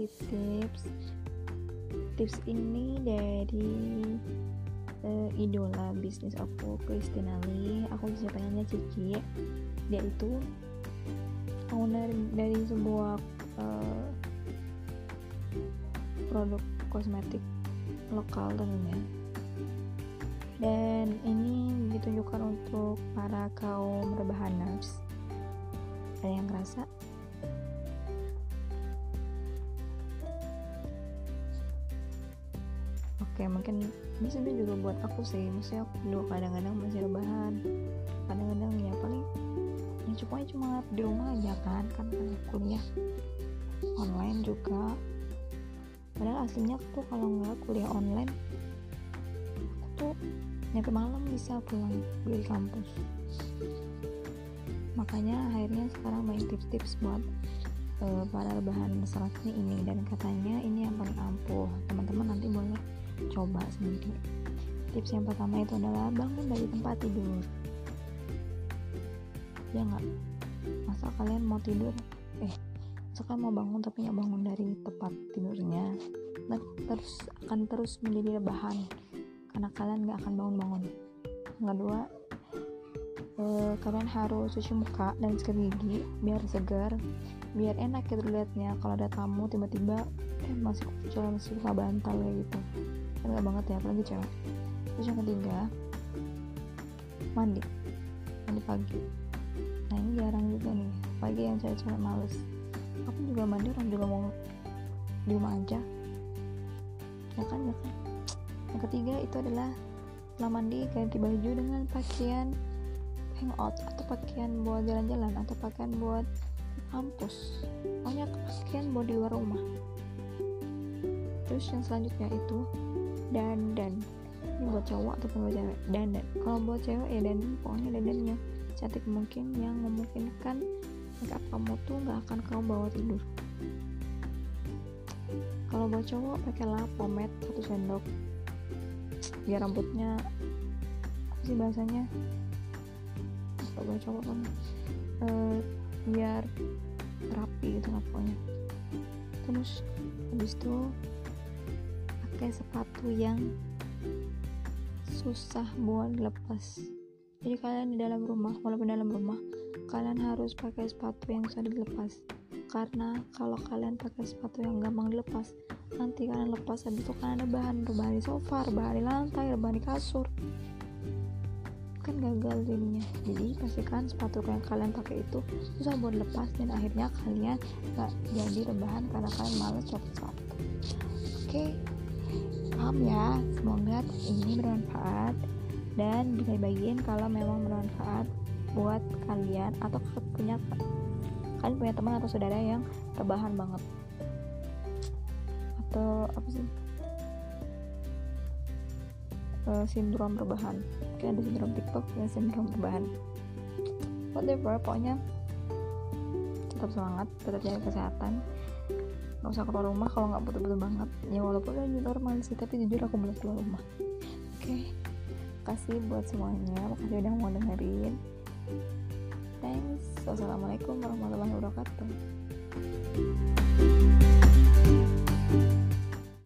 kasih tips tips ini dari uh, idola bisnis aku Christina Lee. Aku bisa tanya Cici dia itu owner dari sebuah uh, produk kosmetik lokal tentunya. Dan ini ditunjukkan untuk para kaum rebahaners ada yang ngerasa oke mungkin bisa juga buat aku sih. Maksudnya aku juga kadang-kadang masih rebahan. Kadang-kadang ya paling ya cuma cuma di rumah aja kan. Kan kuliah online juga. Padahal aslinya tuh kalau nggak kuliah online aku tuh nyampe malam bisa pulang dari kampus. Makanya akhirnya sekarang banyak tips-tips buat uh, para rebahan selanjutnya ini. Dan katanya ini yang paling ampuh. Teman-teman nanti boleh coba sendiri. Tips yang pertama itu adalah bangun dari tempat tidur. Ya nggak? Masa kalian mau tidur? Eh masa mau bangun tapi nggak bangun dari tempat tidurnya? Nah, terus akan terus menjadi rebahan karena kalian nggak akan bangun-bangun. Yang kedua eh, kalian harus cuci muka dan sikat gigi biar segar biar enak gitu liatnya. Kalau ada tamu tiba-tiba eh masih kucel masih suka bantal kayak gitu kan banget ya apalagi cewek. Terus yang ketiga mandi. Mandi pagi. Nah ini jarang juga nih. Pagi yang cewek-cewek males. Aku juga mandi orang juga mau di rumah aja. Ya kan ya kan? Yang ketiga itu adalah setelah mandi ganti baju dengan pakaian hangout atau pakaian buat jalan-jalan atau pakaian buat kampus. Pokoknya pakaian buat di luar rumah. Terus yang selanjutnya itu dan dan. Ini buat cowok atau buat cewek? Dan dan. Kalau buat cewek ya dan. Pokoknya dandannya cantik mungkin yang memungkinkan makeup kamu tuh nggak akan kamu bawa tidur. Kalau buat cowok pakailah pomade satu sendok. Biar rambutnya apa sih bahasanya? Kalau buat cowok kan uh, biar rapi gitu lah pokoknya. Terus habis itu pakai sepatu yang susah buat dilepas jadi kalian di dalam rumah walaupun dalam rumah kalian harus pakai sepatu yang susah dilepas. Karena kalau kalian pakai sepatu yang gampang dilepas nanti kalian lepas habis itu kan ada bahan rebahan di sofa rebahan di lantai rebahan di kasur. Kan gagal jadinya. Jadi pastikan sepatu yang kalian pakai itu susah buat lepas dan akhirnya kalian gak jadi rebahan karena kalian males copot oke. okay. Paham ya semoga ini bermanfaat. Dan bisa dibagiin kalau memang bermanfaat buat kalian atau punya kalian punya teman atau saudara yang rebahan banget. Atau apa sih? Uh, sindrom rebahan. Kayak ada sindrom tiktok ya sindrom rebahan. Whatever pokoknya tetap semangat tetap jaga kesehatan nggak usah keluar rumah kalau nggak betul-betul banget. Ya walaupun udah normal sih tapi jujur aku belum keluar rumah. Oke okay. kasih buat semuanya. Makasih udah mau dengerin. Thanks. Wassalamualaikum warahmatullahi wabarakatuh